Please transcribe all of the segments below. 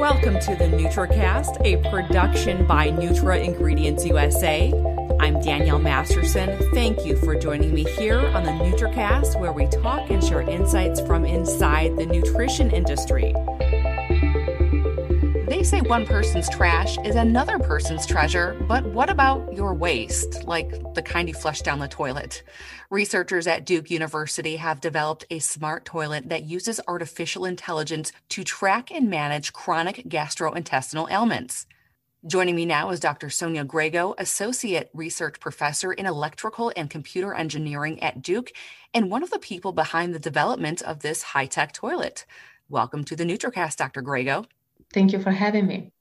Welcome to the NutraCast, a production by Nutra Ingredients USA. I'm Danielle Masterson. Thank you for joining me here on the NutraCast, where we talk and share insights from inside the nutrition industry. Say one person's trash is another person's treasure, but what about your waste, like the kind you flush down the toilet? Researchers at Duke University have developed a smart toilet that uses artificial intelligence to track and manage chronic gastrointestinal ailments. Joining me now is Dr. Sonia Grego, Associate Research Professor in Electrical and Computer Engineering at Duke, and one of the people behind the development of this high tech toilet. Welcome to the NutraCast, Dr. Grego. Thank you for having me.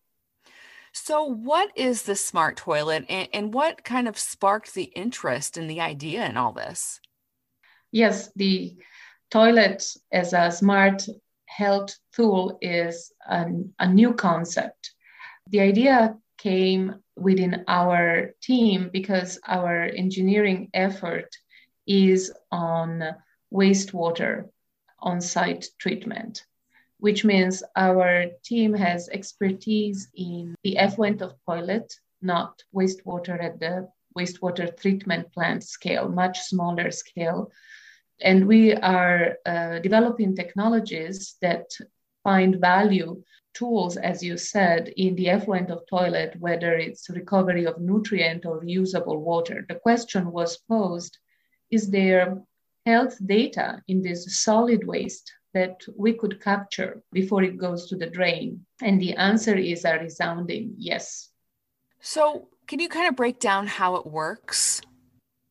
So, what is the smart toilet and, and, what kind of sparked the interest and the idea in all this? Yes, the toilet as a smart health tool is an, a new concept. The idea came within our team because our engineering effort is on wastewater on site treatment which means our team has expertise in the effluent of toilet, not wastewater at the wastewater treatment plant scale, much smaller scale. And we are uh, developing technologies that find value tools, as you said, in the effluent of toilet, whether it's recovery of nutrient or usable water. The question was posed, is there health data in this solid waste that we could capture before it goes to the drain? And the answer is a resounding yes. So, can you kind of break down how it works?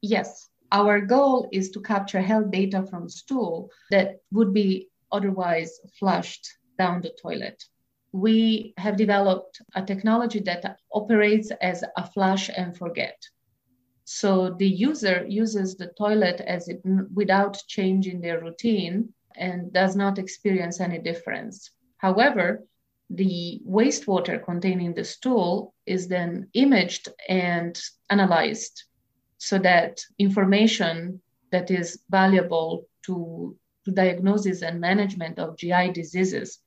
Yes. Our goal is to capture health data from stool that would be otherwise flushed down the toilet. We have developed a technology that operates as a flush and forget. So the user uses the toilet as it without changing their routine and does not experience any difference. However, the wastewater containing the stool is then imaged and analyzed so that information that is valuable to, to diagnosis and management of GI diseases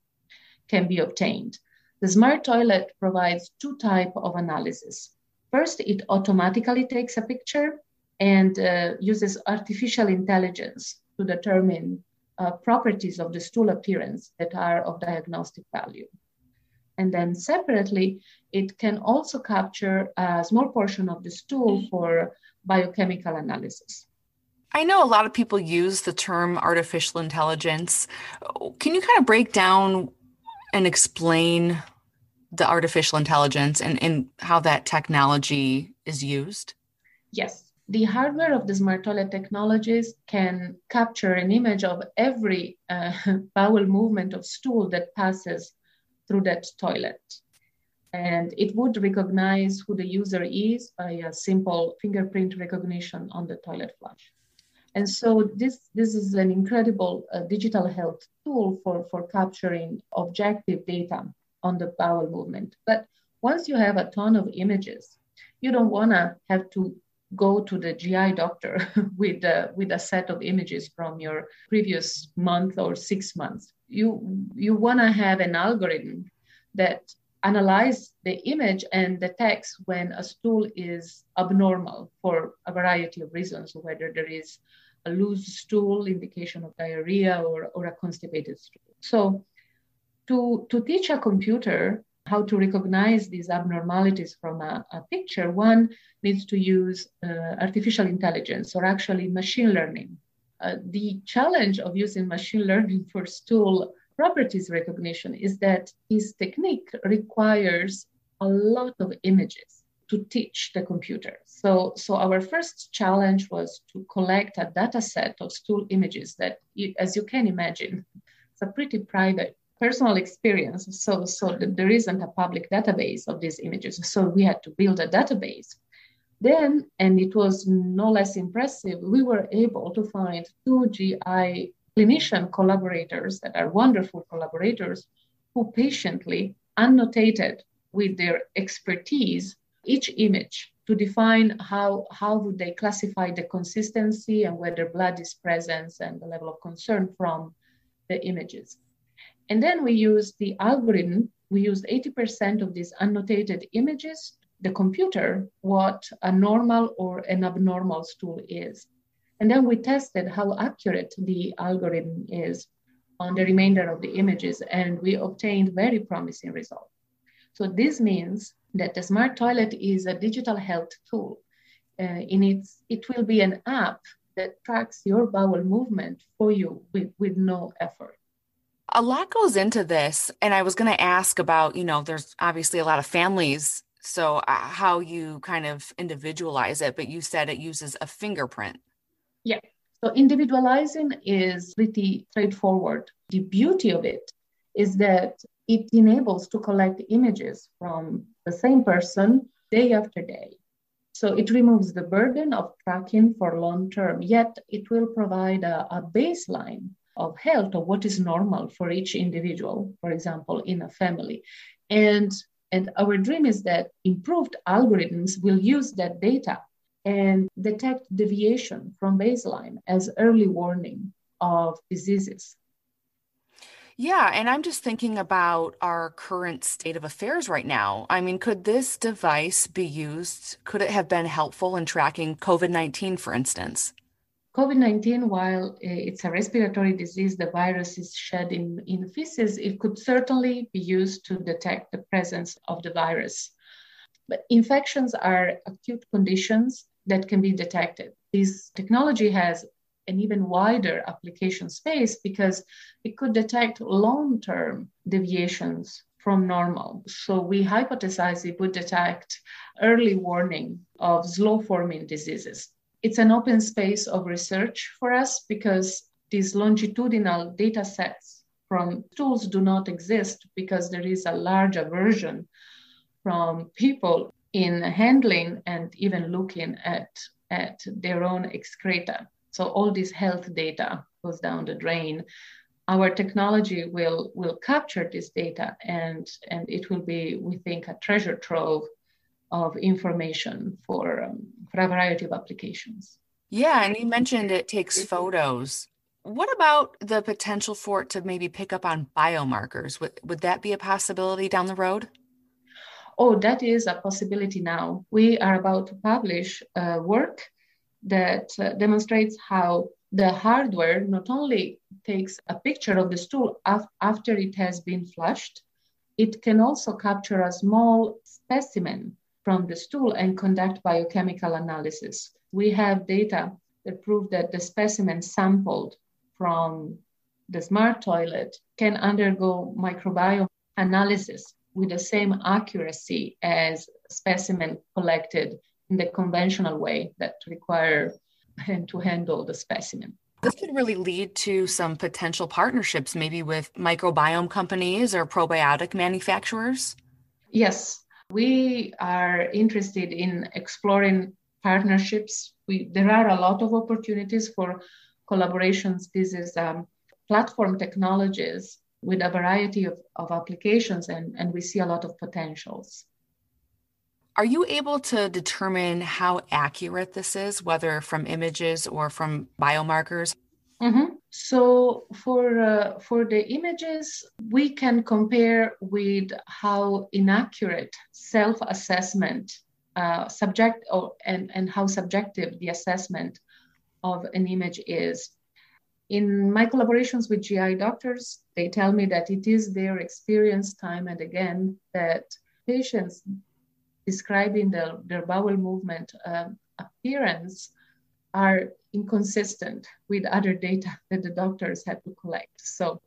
can be obtained. The smart toilet provides two type of analysis. First, it automatically takes a picture and uh, uses artificial intelligence to determine uh, properties of the stool appearance that are of diagnostic value. And then separately, it can also capture a small portion of the stool for biochemical analysis. I know a lot of people use the term artificial intelligence. Can you kind of break down and explain the artificial intelligence and, and how that technology is used? Yes the hardware of the smart toilet technologies can capture an image of every uh, bowel movement of stool that passes through that toilet. And it would recognize who the user is by a simple fingerprint recognition on the toilet flush. And so this, this is an incredible uh, digital health tool for, for capturing objective data on the bowel movement. But once you have a ton of images, you don't want to have to go to the GI doctor with, a, with a set of images from your previous month or six months. You, you want to have an algorithm that analyze the image and detects when a stool is abnormal for a variety of reasons, whether there is a loose stool, indication of diarrhea, or, or a constipated stool. So to, to teach a computer how to recognize these abnormalities from a, a picture, one needs to use uh, artificial intelligence or actually machine learning. Uh, the challenge of using machine learning for stool properties recognition is that this technique requires a lot of images to teach the computer. So, so our first challenge was to collect a data set of stool images that, as you can imagine, it's a pretty private personal experience. So, so there isn't a public database of these images. So we had to build a database. Then, and it was no less impressive, we were able to find two GI clinician collaborators that are wonderful collaborators who patiently annotated with their expertise each image to define how, how would they classify the consistency and whether blood is present and the level of concern from the images. And then we use the algorithm we used 80% of these annotated images, the computer, what a normal or an abnormal stool is. And then we tested how accurate the algorithm is on the remainder of the images, and we obtained very promising results. So this means that the smart toilet is a digital health tool. Uh, in its, it will be an app that tracks your bowel movement for you with, with no effort. A lot goes into this. And I was going to ask about, you know, there's obviously a lot of families. So, uh, how you kind of individualize it, but you said it uses a fingerprint. Yeah. So, individualizing is pretty straightforward. The beauty of it is that it enables to collect images from the same person day after day. So it removes the burden of tracking for long term, yet it will provide a, a baseline of health of what is normal for each individual, for example, in a family. And, and our dream is that improved algorithms will use that data and detect deviation from baseline as early warning of diseases. Yeah, and I'm just thinking about our current state of affairs right now. I mean, could this device be used? Could it have been helpful in tracking COVID 19, for instance? COVID 19, while eh, it's a respiratory disease, the virus is shed in, in feces, it could certainly be used to detect the presence of the virus. But infections are acute conditions that can be detected. This technology has an even wider application space because it could detect long term deviations from normal. So we hypothesize it would detect early warning of slow forming diseases. It's an open space of research for us because these longitudinal data sets from tools do not exist because there is a large aversion from people in handling and even looking at, at their own excreta. So all this health data goes down the drain. Our technology will will capture this data and and it will be, we think, a treasure trove of information for um, for a variety of applications. Yeah, and you mentioned it takes photos. What about the potential for it to maybe pick up on biomarkers? Would would that be a possibility down the road? Oh, that is a possibility now. We are about to publish uh, work that uh, demonstrates how the hardware not only takes a picture of the stool af- after it has been flushed, it can also capture a small specimen from the stool and conduct biochemical analysis. We have data that prove that the specimen sampled from the smart toilet can undergo microbiome analysis with the same accuracy as specimen collected in the conventional way that require and to handle the specimen. This could really lead to some potential partnerships, maybe with microbiome companies or probiotic manufacturers. Yes, we are interested in exploring partnerships. We, there are a lot of opportunities for collaborations. This is um, platform technologies with a variety of, of applications, and, and we see a lot of potentials. Are you able to determine how accurate this is, whether from images or from biomarkers? Mm-hmm. So for uh, for the images, we can compare with how inaccurate self-assessment, uh, subject or, and and how subjective the assessment of an image is. In my collaborations with GI doctors, they tell me that it is their experience time and again that patients describing the, their bowel movement um, appearance are inconsistent with other data that the doctors had to collect. So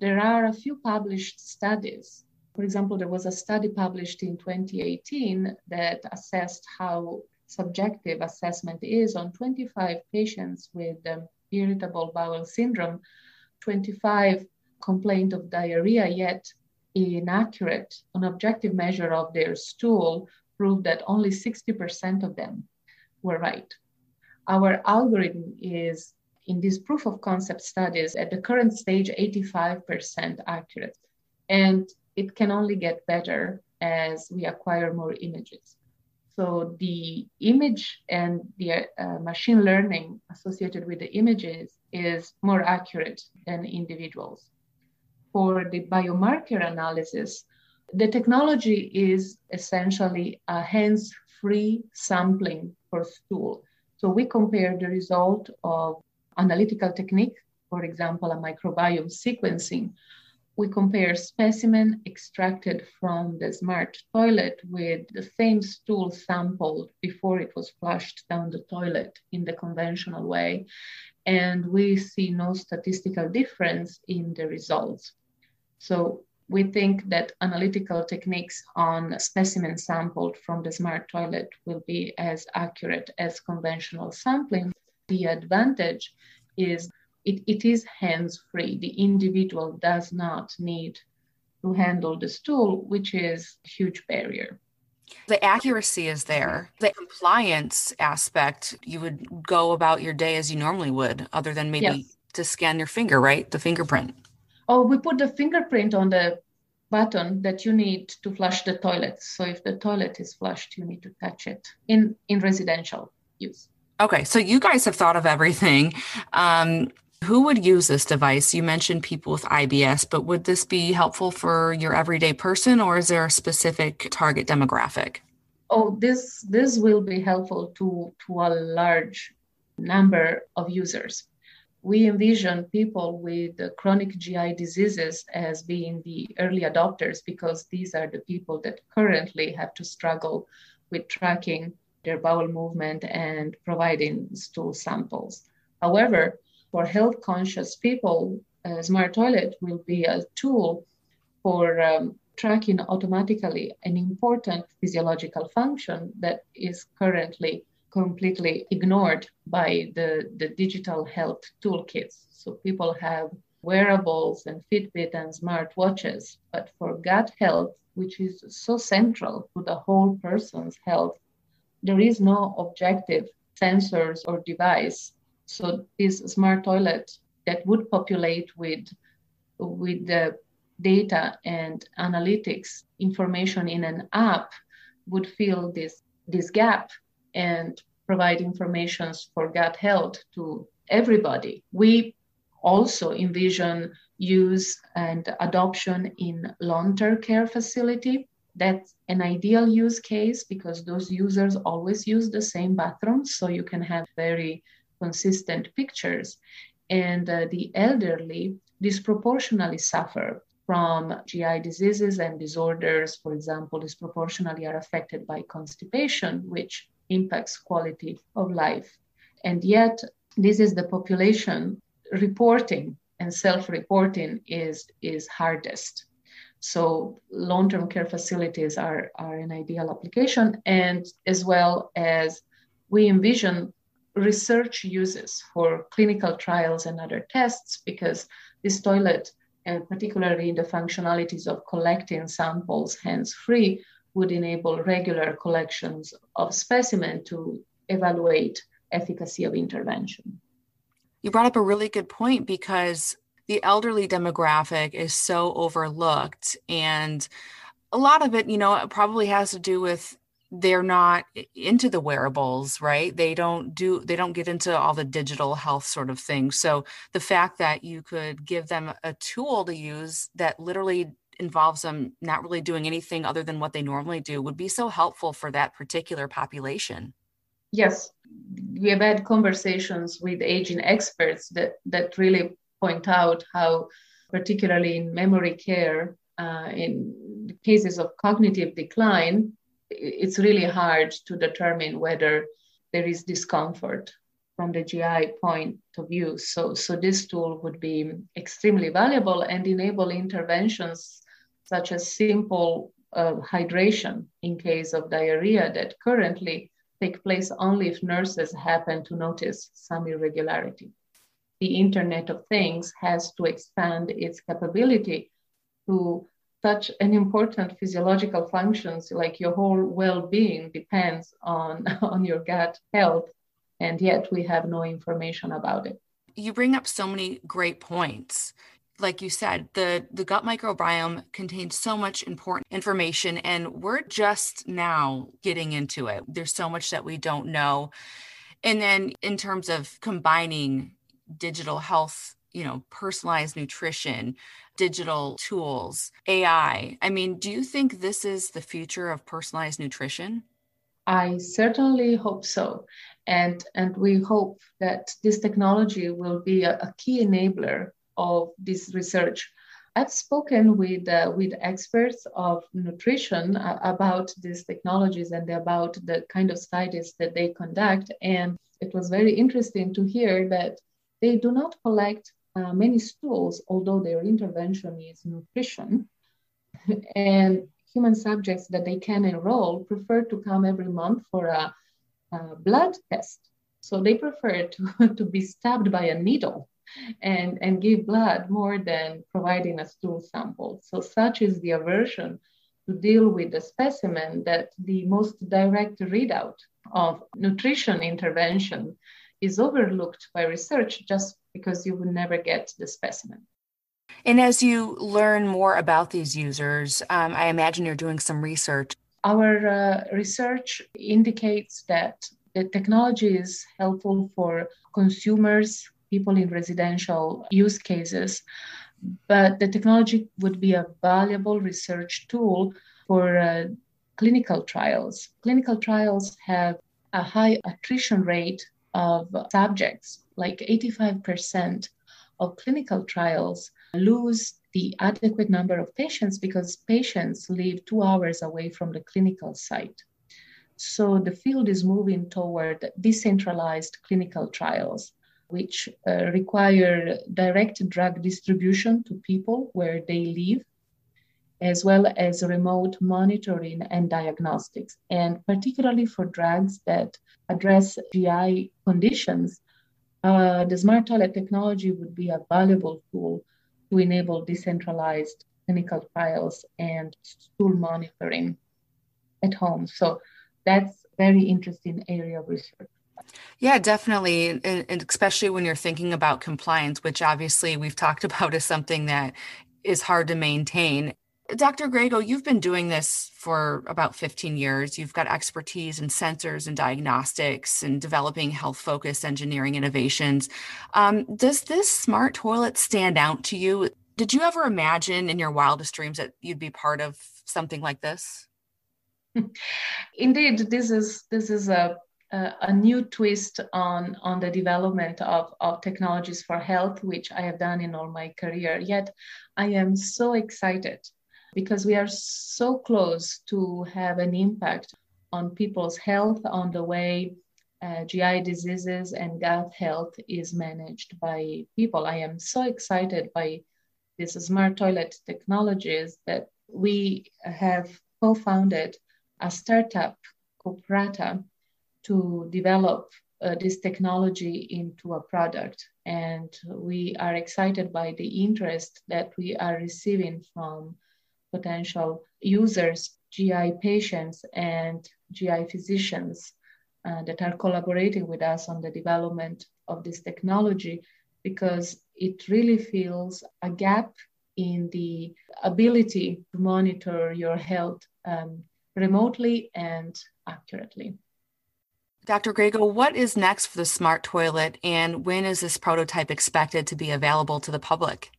there are a few published studies. For example, there was a study published in 2018 that assessed how subjective assessment is on 25 patients with um, irritable bowel syndrome. 25 complained of diarrhea, yet inaccurate, an objective measure of their stool proved that only 60% of them were right. Our algorithm is in these proof of concept studies at the current stage 85% accurate. And it can only get better as we acquire more images. So the image and the uh, machine learning associated with the images is more accurate than individuals. For the biomarker analysis, The technology is essentially a hands free sampling for stool. So we compare the result of analytical technique, for example, a microbiome sequencing. We compare specimen extracted from the smart toilet with the same stool sampled before it was flushed down the toilet in the conventional way. And we see no statistical difference in the results. So we think that analytical techniques on specimens sampled from the smart toilet will be as accurate as conventional sampling. The advantage is it, it is hands free. The individual does not need to handle the stool, which is a huge barrier. The accuracy is there. The compliance aspect, you would go about your day as you normally would, other than maybe yes. to scan your finger, right? The fingerprint. Oh, we put the fingerprint on the button that you need to flush the toilet. So if the toilet is flushed, you need to touch it in, in residential use. Okay, so you guys have thought of everything. Um, who would use this device? You mentioned people with IBS, but would this be helpful for your everyday person or is there a specific target demographic? Oh, this this will be helpful to, to a large number of users we envision people with chronic GI diseases as being the early adopters because these are the people that currently have to struggle with tracking their bowel movement and providing stool samples. However, for health conscious people, smart toilet will be a tool for um, tracking automatically an important physiological function that is currently completely ignored by the, the digital health toolkits. So people have wearables and Fitbit and smart watches, but for gut health, which is so central to the whole person's health, there is no objective sensors or device. So this smart toilet that would populate with with the data and analytics information in an app would fill this this gap and provide information for gut health to everybody. We also envision use and adoption in long-term care facility. That's an ideal use case because those users always use the same bathrooms, so you can have very consistent pictures. And uh, the elderly disproportionately suffer from GI diseases and disorders, for example, disproportionately are affected by constipation, which impacts quality of life. And yet, this is the population reporting and self-reporting is is hardest. So long-term care facilities are, are an ideal application, and as well as we envision research uses for clinical trials and other tests because this toilet, and particularly the functionalities of collecting samples hands-free, would enable regular collections of specimen to evaluate efficacy of intervention. You brought up a really good point because the elderly demographic is so overlooked and a lot of it, you know, it probably has to do with they're not into the wearables right they don't do they don't get into all the digital health sort of things so the fact that you could give them a tool to use that literally involves them not really doing anything other than what they normally do would be so helpful for that particular population. Yes, we have had conversations with aging experts that, that really point out how, particularly in memory care, uh, in cases of cognitive decline, it's really hard to determine whether there is discomfort from the GI point of view. So, so this tool would be extremely valuable and enable interventions such as simple uh, hydration in case of diarrhea that currently take place only if nurses happen to notice some irregularity. The Internet of Things has to expand its capability to such an important physiological functions like your whole well-being depends on, on your gut health and yet we have no information about it you bring up so many great points like you said, the, the gut microbiome contains so much important information, and we're just now getting into it. There's so much that we don't know. And then, in terms of combining digital health, you know, personalized nutrition, digital tools, AI. I mean, do you think this is the future of personalized nutrition? I certainly hope so. And, and we hope that this technology will be a, a key enabler of this research. I've spoken with, uh, with experts of nutrition uh, about these technologies and about the kind of studies that they conduct. And it was very interesting to hear that they do not collect uh, many stools, although their intervention is nutrition. and human subjects that they can enroll prefer to come every month for a, a blood test. So they prefer to, to be stabbed by a needle and, and give blood more than providing a stool sample. So such is the aversion to deal with the specimen that the most direct readout of nutrition intervention is overlooked by research just because you would never get the specimen. And as you learn more about these users, um, I imagine you're doing some research. Our uh, research indicates that the technology is helpful for consumers, people in residential use cases, but the technology would be a valuable research tool for uh, clinical trials. Clinical trials have a high attrition rate of subjects, like 85% of clinical trials lose the adequate number of patients because patients live two hours away from the clinical site. So the field is moving toward decentralized clinical trials, which uh, require direct drug distribution to people where they live, as well as remote monitoring and diagnostics. And particularly for drugs that address GI conditions, uh, the smart toilet technology would be a valuable tool to enable decentralized clinical trials and stool monitoring at home. So that's very interesting area of research. Yeah, definitely. And, and, especially when you're thinking about compliance, which obviously we've talked about as something that is hard to maintain. Dr. Grego, you've been doing this for about 15 years. You've got expertise in sensors and diagnostics and developing health focused engineering innovations. Um, does this smart toilet stand out to you? Did you ever imagine in your wildest dreams that you'd be part of something like this? Indeed, this is this is a a, a new twist on on the development of, of technologies for health, which I have done in all my career. Yet I am so excited because we are so close to have an impact on people's health, on the way uh, GI diseases and gut health is managed by people. I am so excited by these smart toilet technologies that we have co-founded a startup, Coprata, to develop uh, this technology into a product. And we are excited by the interest that we are receiving from potential users, GI patients, and GI physicians uh, that are collaborating with us on the development of this technology because it really fills a gap in the ability to monitor your health um, remotely and accurately. Dr. Grego, what is next for the smart toilet and when is this prototype expected to be available to the public?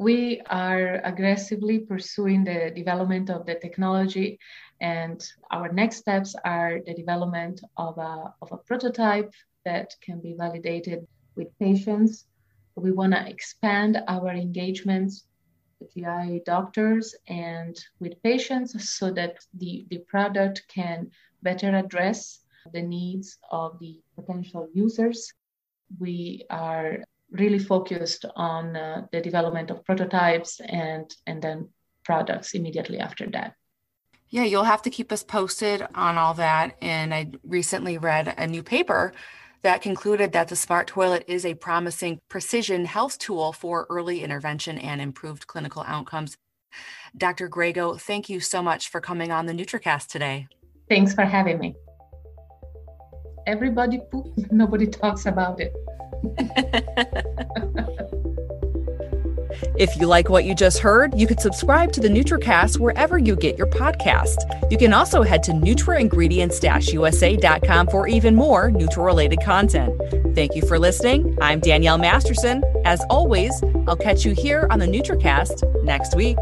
we are aggressively pursuing the development of the technology and our next steps are the development of a, of a prototype that can be validated with patients. We want to expand our engagements with GI doctors and with patients so that the, the product can better address the needs of the potential users. We are really focused on uh, the development of prototypes and and then products immediately after that. Yeah, you'll have to keep us posted on all that. And I recently read a new paper that concluded that the smart toilet is a promising precision health tool for early intervention and improved clinical outcomes. Dr. Grego, thank you so much for coming on the NutraCast today. Thanks for having me. Everybody poop, nobody talks about it. If you like what you just heard, you could subscribe to the NutraCast wherever you get your podcast. You can also head to nutraingredients-usa.com for even more Nutra-related content. Thank you for listening. I'm Danielle Masterson. As always, I'll catch you here on the NutraCast next week.